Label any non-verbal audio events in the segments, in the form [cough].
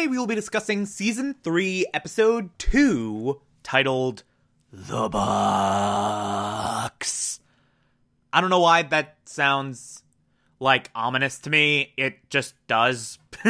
Today we will be discussing season 3, episode 2, titled The Box. I don't know why that sounds like ominous to me. It just does. [laughs]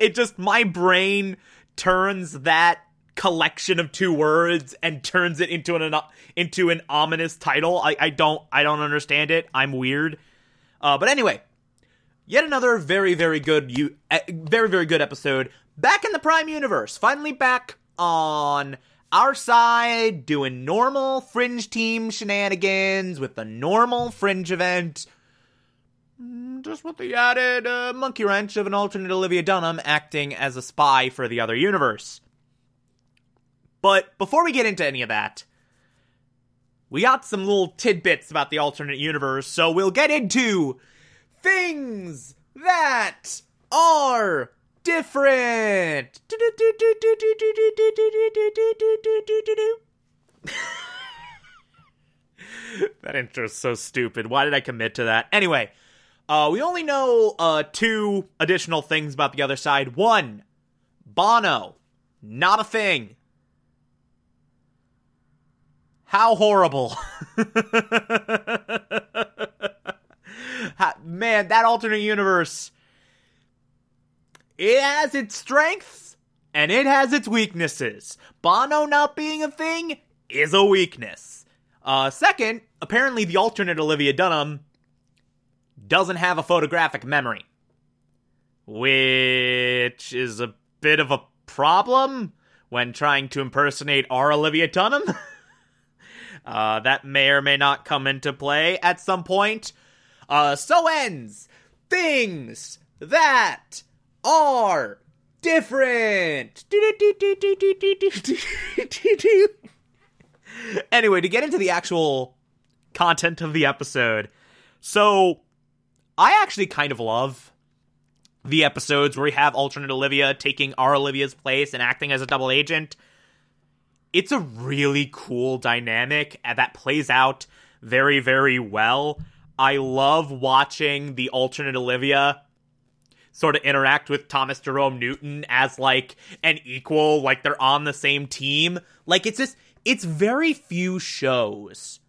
it just, my brain turns that collection of two words and turns it into an into an ominous title. I, I don't I don't understand it. I'm weird. Uh, but anyway, yet another very very good you very very good episode back in the prime universe. Finally back on our side doing normal fringe team shenanigans with the normal fringe event. Mm, just with the added uh, monkey wrench of an alternate olivia dunham acting as a spy for the other universe. But before we get into any of that we got some little tidbits about the alternate universe so we'll get into things that are different. [laughs] that intro is so stupid. Why did I commit to that? Anyway, uh, we only know uh, two additional things about the other side. One, Bono, not a thing. How horrible. [laughs] man, that alternate universe, it has its strengths and it has its weaknesses. Bono not being a thing is a weakness. Uh, second, apparently the alternate Olivia Dunham doesn't have a photographic memory, which is a bit of a problem when trying to impersonate our Olivia Dunham. [laughs] uh, that may or may not come into play at some point. Uh, so ends things that are different. [laughs] anyway, to get into the actual content of the episode, so I actually kind of love the episodes where we have alternate Olivia taking our Olivia's place and acting as a double agent. It's a really cool dynamic that plays out very, very well. I love watching the alternate Olivia sort of interact with Thomas Jerome Newton as like an equal, like they're on the same team. Like it's just it's very few shows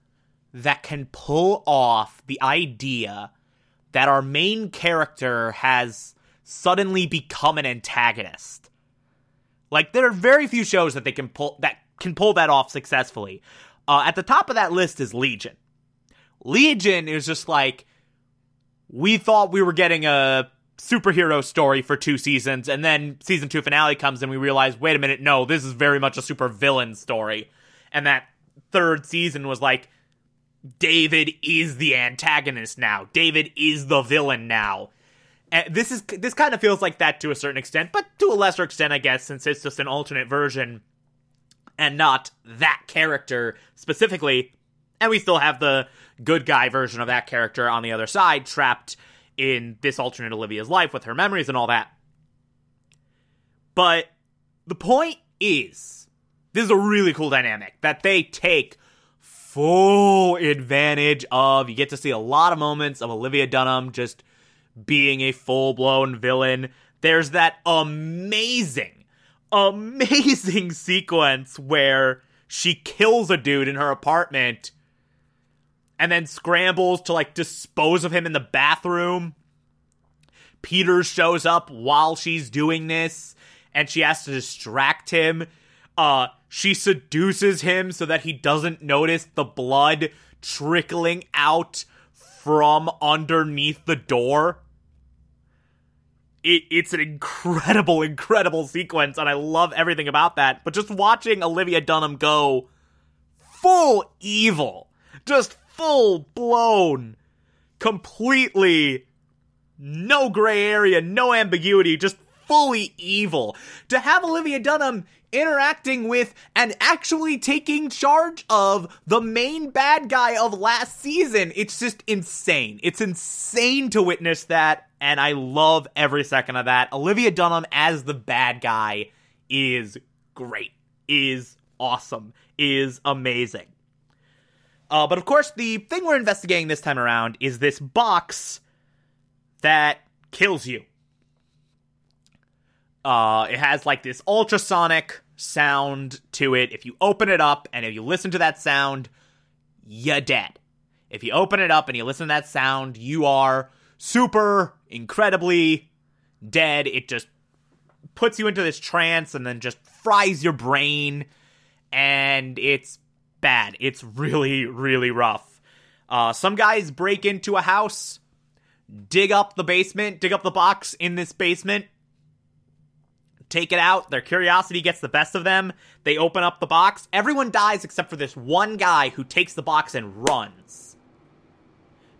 that can pull off the idea that our main character has suddenly become an antagonist. Like there are very few shows that they can pull that can pull that off successfully. Uh, at the top of that list is Legion. Legion is just like we thought we were getting a superhero story for two seasons, and then season two finale comes and we realize, wait a minute, no, this is very much a super villain story. And that third season was like, David is the antagonist now. David is the villain now. And this is this kind of feels like that to a certain extent, but to a lesser extent, I guess, since it's just an alternate version and not that character specifically. And we still have the good guy version of that character on the other side, trapped in this alternate Olivia's life with her memories and all that. But the point is, this is a really cool dynamic that they take full advantage of. You get to see a lot of moments of Olivia Dunham just being a full blown villain. There's that amazing, amazing [laughs] sequence where she kills a dude in her apartment and then scrambles to like dispose of him in the bathroom. Peter shows up while she's doing this and she has to distract him. Uh she seduces him so that he doesn't notice the blood trickling out from underneath the door. It, it's an incredible, [laughs] incredible sequence, and I love everything about that. But just watching Olivia Dunham go full evil, just full blown, completely no gray area, no ambiguity, just fully evil. To have Olivia Dunham interacting with and actually taking charge of the main bad guy of last season. It's just insane. It's insane to witness that, and I love every second of that. Olivia Dunham as the bad guy is great, is awesome, is amazing. Uh, but of course, the thing we're investigating this time around is this box that kills you. Uh, it has like this ultrasonic sound to it. If you open it up and if you listen to that sound, you're dead. If you open it up and you listen to that sound, you are super incredibly dead. It just puts you into this trance and then just fries your brain. And it's bad. It's really, really rough. Uh, some guys break into a house, dig up the basement, dig up the box in this basement, take it out. Their curiosity gets the best of them. They open up the box. Everyone dies except for this one guy who takes the box and runs.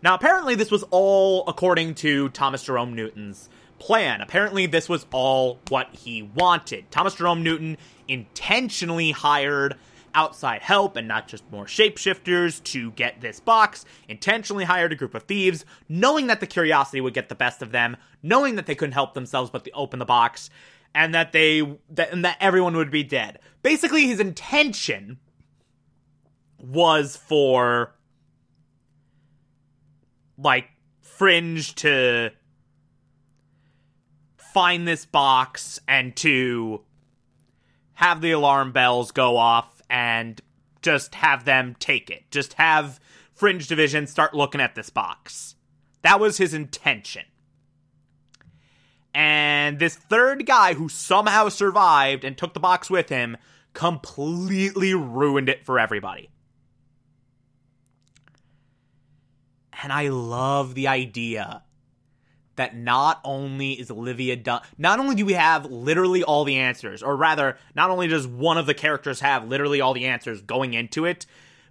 Now, apparently, this was all according to Thomas Jerome Newton's plan. Apparently, this was all what he wanted. Thomas Jerome Newton intentionally hired outside help and not just more shapeshifters to get this box, intentionally hired a group of thieves, knowing that the curiosity would get the best of them, knowing that they couldn't help themselves but to open the box, and that they that, and that everyone would be dead. Basically, his intention was for like Fringe to find this box and to have the alarm bells go off and just have them take it. Just have Fringe Division start looking at this box. That was his intention. And this third guy who somehow survived and took the box with him completely ruined it for everybody. And I love the idea that not only is Olivia Dunn, not only do we have literally all the answers, or rather, not only does one of the characters have literally all the answers going into it,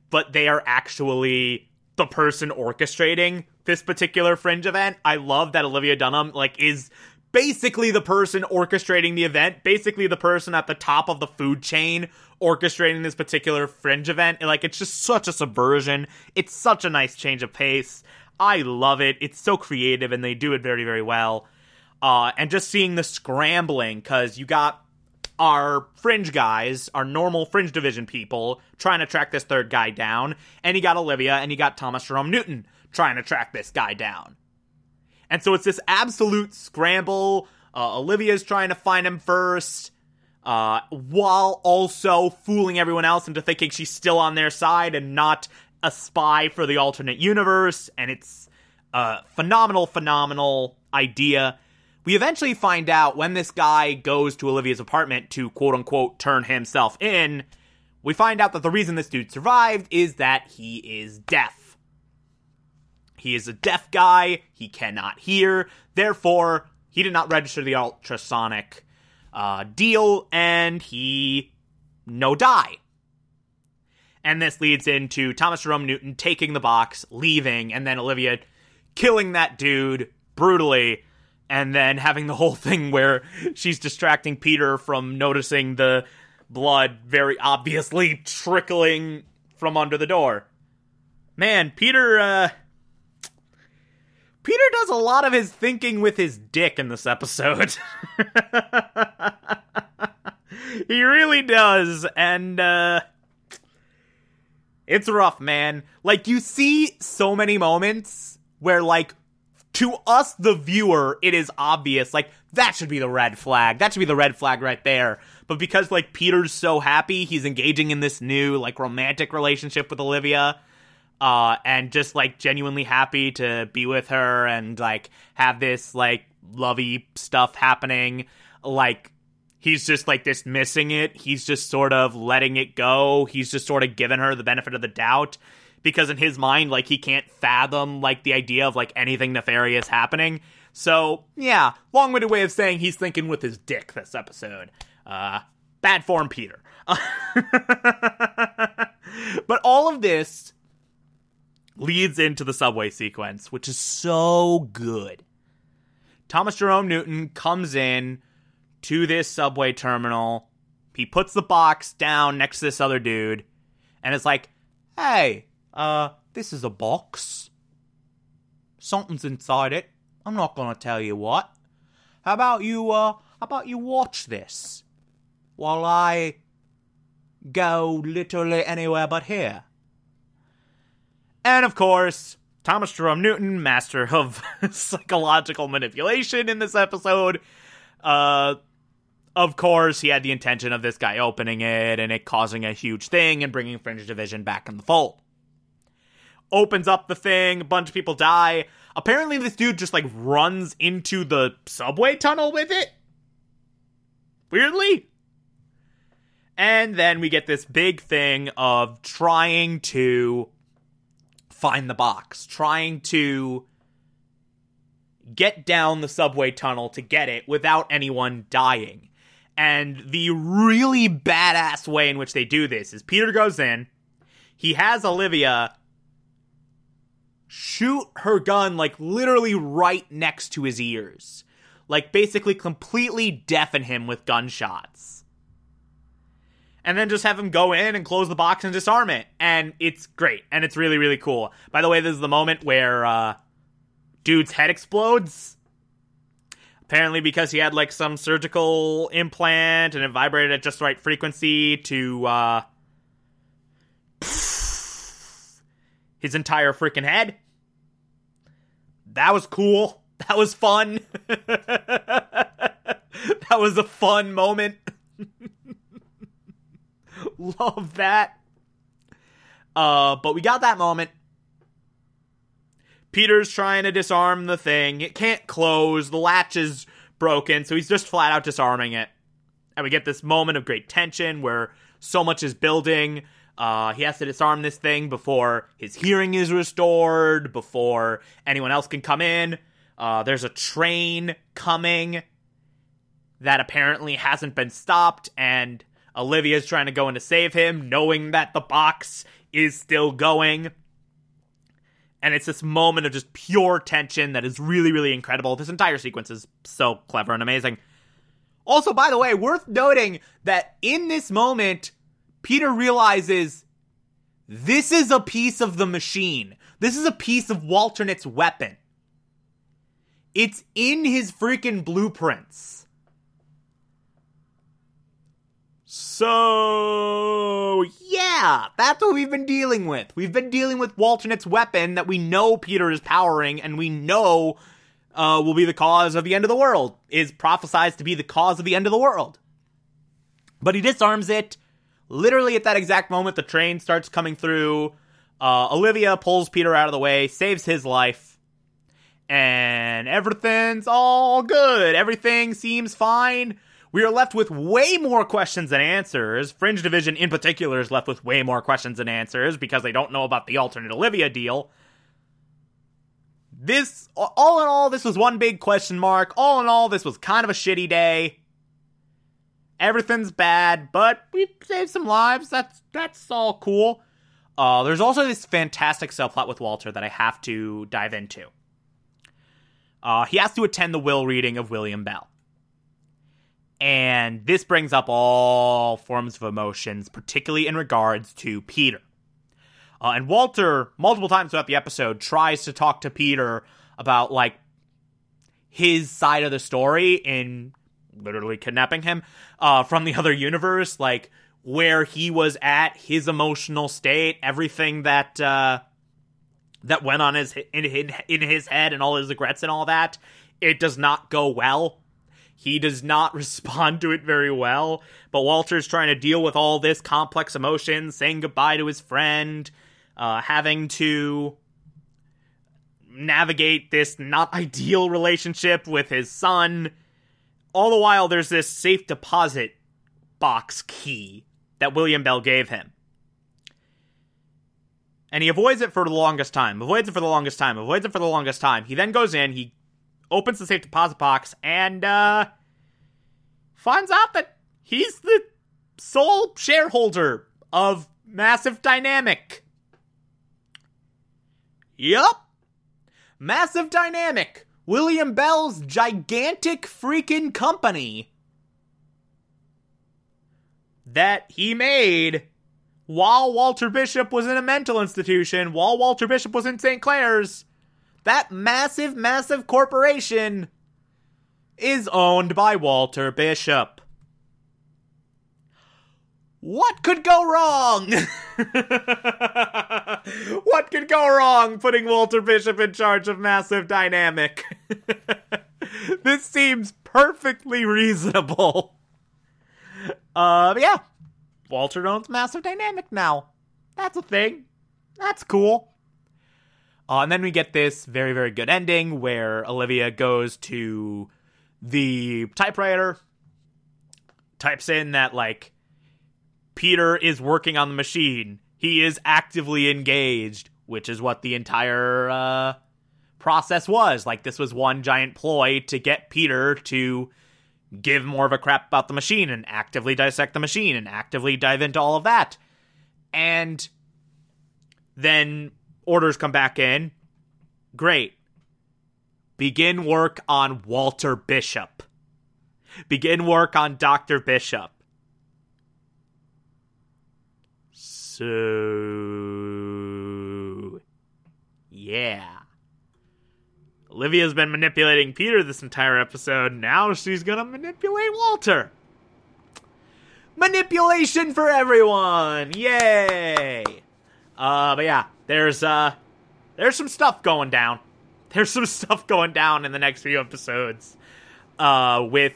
but they are actually the person orchestrating this particular fringe event. I love that Olivia Dunham like is basically the person orchestrating the event, basically the person at the top of the food chain orchestrating this particular fringe event. Like, it's just such a subversion. It's such a nice change of pace. I love it. It's so creative and they do it very, very well. Uh, and just seeing the scrambling, because you got our fringe guys, our normal fringe division people, trying to track this third guy down, and you got Olivia and you got Thomas Jerome Newton trying to track this guy down. And so it's this absolute scramble. Uh, Olivia's trying to find him first, uh, while also fooling everyone else into thinking she's still on their side and not a spy for the alternate universe. And it's a phenomenal, phenomenal idea. We eventually find out when this guy goes to Olivia's apartment to quote unquote turn himself in. We find out that the reason this dude survived is that he is deaf. He is a deaf guy. He cannot hear. Therefore, he did not register the ultrasonic uh, deal, and he no die. And this leads into Thomas Jerome Newton taking the box, leaving, and then Olivia killing that dude brutally, and then having the whole [laughs] thing where she's distracting Peter from noticing the blood very obviously [laughs] trickling from under the door. Man, Peter, uh, Peter does a lot of his thinking with his dick in this episode. [laughs] he really does, and uh it's rough, man. Like you see so many moments where like to us the viewer it is obvious like that should be the red flag. That should be the red flag right there. But because like Peter's so happy, he's engaging in this new like romantic relationship with Olivia uh, and just like genuinely happy to be with her and like have this like lovey stuff happening. Like he's just like this missing it. He's just sort of letting it go. He's just sort of giving her the benefit of the doubt because in his mind, like he can't fathom like the idea of like anything nefarious happening. So yeah, long-winded way of saying he's thinking with his dick this episode. Uh, bad form, Peter. [laughs] but all of this leads into the subway sequence, which is so good. Thomas Jerome Newton comes in to this subway terminal. He puts the box down next to this other dude, and it's like, hey, uh, this is a box. Something's inside it. I'm not gonna tell you what. How about you, uh, how about you watch this? While I go literally anywhere but here. And of course, Thomas Jerome Newton, master of [laughs] psychological manipulation in this episode, uh, of course, he had the intention of this guy opening it and it causing a huge thing and bringing Fringe Division back in the fold. Opens up the thing, a bunch of people die. Apparently, this dude just like runs into the subway tunnel with it. Weirdly. And then we get this big thing of trying to find the box, trying to get down the subway tunnel to get it without anyone dying. And the really badass way in which they do this is Peter goes in, he has Olivia shoot her gun like literally right next to his ears. Like basically completely deafen him with gunshots. And then just have him go in and close the box and disarm it. And it's great. And it's really, really cool. By the way, this is the moment where uh dude's head explodes Apparently, because he had like some surgical implant and it vibrated at just the right frequency to uh, [sighs] his entire freaking head. That was cool. [laughs] That was fun. [laughs] that was a fun moment. [laughs] Love that. Uh, but we got that moment. Peter's trying to disarm the thing. It can't close. The latch is broken, so he's just flat out disarming it. And we get this moment of great tension where so much is building. Uh, he has to disarm this thing before his hearing is restored, before anyone else can come in. Uh, there's a train coming that apparently hasn't been stopped, and Olivia's trying to go in to save him, knowing that the box is still going and it's this moment of just pure tension that is really, really incredible. This entire sequence is so clever and amazing. Also, by the way, worth noting that in this moment, Peter realizes this is a piece of the machine. This is a piece of Walternate's weapon. It's in his freaking blueprints. So, yeah, that's what we've been dealing with. We've been dealing with Walternate's weapon that we know Peter is powering and we know uh, will be the cause of the end of the world, is prophesized to be the cause of the end of the world. But he disarms it. Literally at that exact moment, the train starts coming through. Uh, Olivia pulls Peter out of the way, saves his life, and everything's all good. Everything seems fine we are left with way more questions than answers. Fringe Division, in particular, is left with way more questions than answers because they don't know about the alternate Olivia deal. This, all in all, this was one big question mark. All in all, this was kind of a shitty day. Everything's bad, but we saved some lives. That's that's all cool. Uh, there's also this fantastic subplot with Walter that I have to dive into. Uh, he has to attend the will reading of William Bell. And this brings up all forms of emotions, particularly in regards to Peter. Uh, and Walter, multiple times throughout the episode, tries to talk to Peter about, like, his side of the story in literally kidnapping him uh, from the [laughs] other universe, like, where he was at, his emotional state, everything that. Uh, that went on his in, in, in his head and all his regrets and all that it does not go well he does not [laughs] respond to it very well, but Walter's trying to deal with all this complex emotion, saying goodbye to his friend, uh, having to navigate this not ideal relationship with his son. All the while, there's this safe deposit box key that William Bell gave him. And he avoids it for the longest time, avoids it for the longest time, avoids it for the longest time. He then goes in, he opens the safe deposit box and uh, finds out that he's the sole shareholder of Massive Dynamic. Yup. Massive Dynamic, William Bell's gigantic freaking company, that he made while Walter Bishop was in a mental institution, while Walter Bishop was in St. Claire's, that massive, massive corporation is owned by Walter Bishop. What could go wrong? [laughs] what could go wrong putting Walter Bishop in charge of Massive Dynamic? [laughs] this seems perfectly reasonable. Uh, yeah, Walter owns Massive Dynamic now. That's a thing. That's cool. Uh, and then we get this very, very good ending where Olivia goes to the typewriter, types in that, like, Peter is working on the machine. He is actively engaged, which is what the entire uh, process was. Like, this was one giant ploy to get Peter to give more of a crap about the machine and actively dissect the machine and actively dive into all of that. And then orders come back in. Great. Begin work on Walter Bishop. Begin work on Dr. Bishop. So. Yeah. Olivia's been manipulating Peter this entire episode. Now she's gonna manipulate Walter. Manipulation for everyone! Yay! Uh, but yeah, there's uh, there's some stuff going down. There's some [laughs] stuff going down in the next few episodes. Uh, with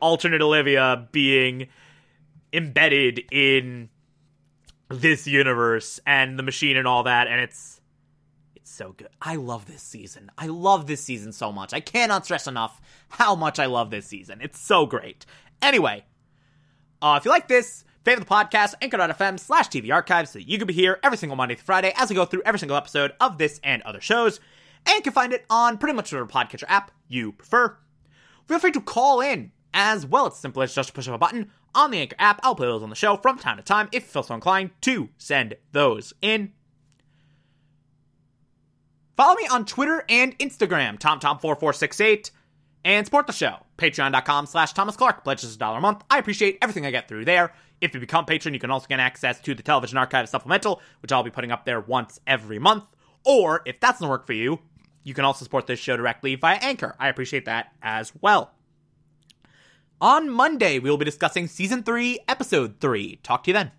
alternate Olivia being embedded in this universe and the machine and all that, and it's it's so good. I love this season. I love this season so much. I cannot stress enough how much I love this season. It's so great. Anyway, uh, if you like this, favorite the podcast, anchor.fm slash TV archives so that you can be here every single Monday through Friday as I go through every single episode of this and other shows. And you can find it on pretty much whatever podcatcher app you prefer. Feel free to call in as well. It's simple as just push up a button on the Anchor app. I'll play those on the show from time to time if you feel so inclined to send those in. Follow me on Twitter and Instagram, TomTom4468, and support the show. Patreon.com slash Thomas Clark. Pledges a dollar a month. I appreciate everything I get through there. If you become a patron, you can also get access to the Television Archive Supplemental, which I'll be putting up there once every month. Or, if that doesn't work for you, you can also support this show directly via Anchor. I appreciate that as well. On Monday, we will be discussing Season 3, Episode 3. Talk to you then.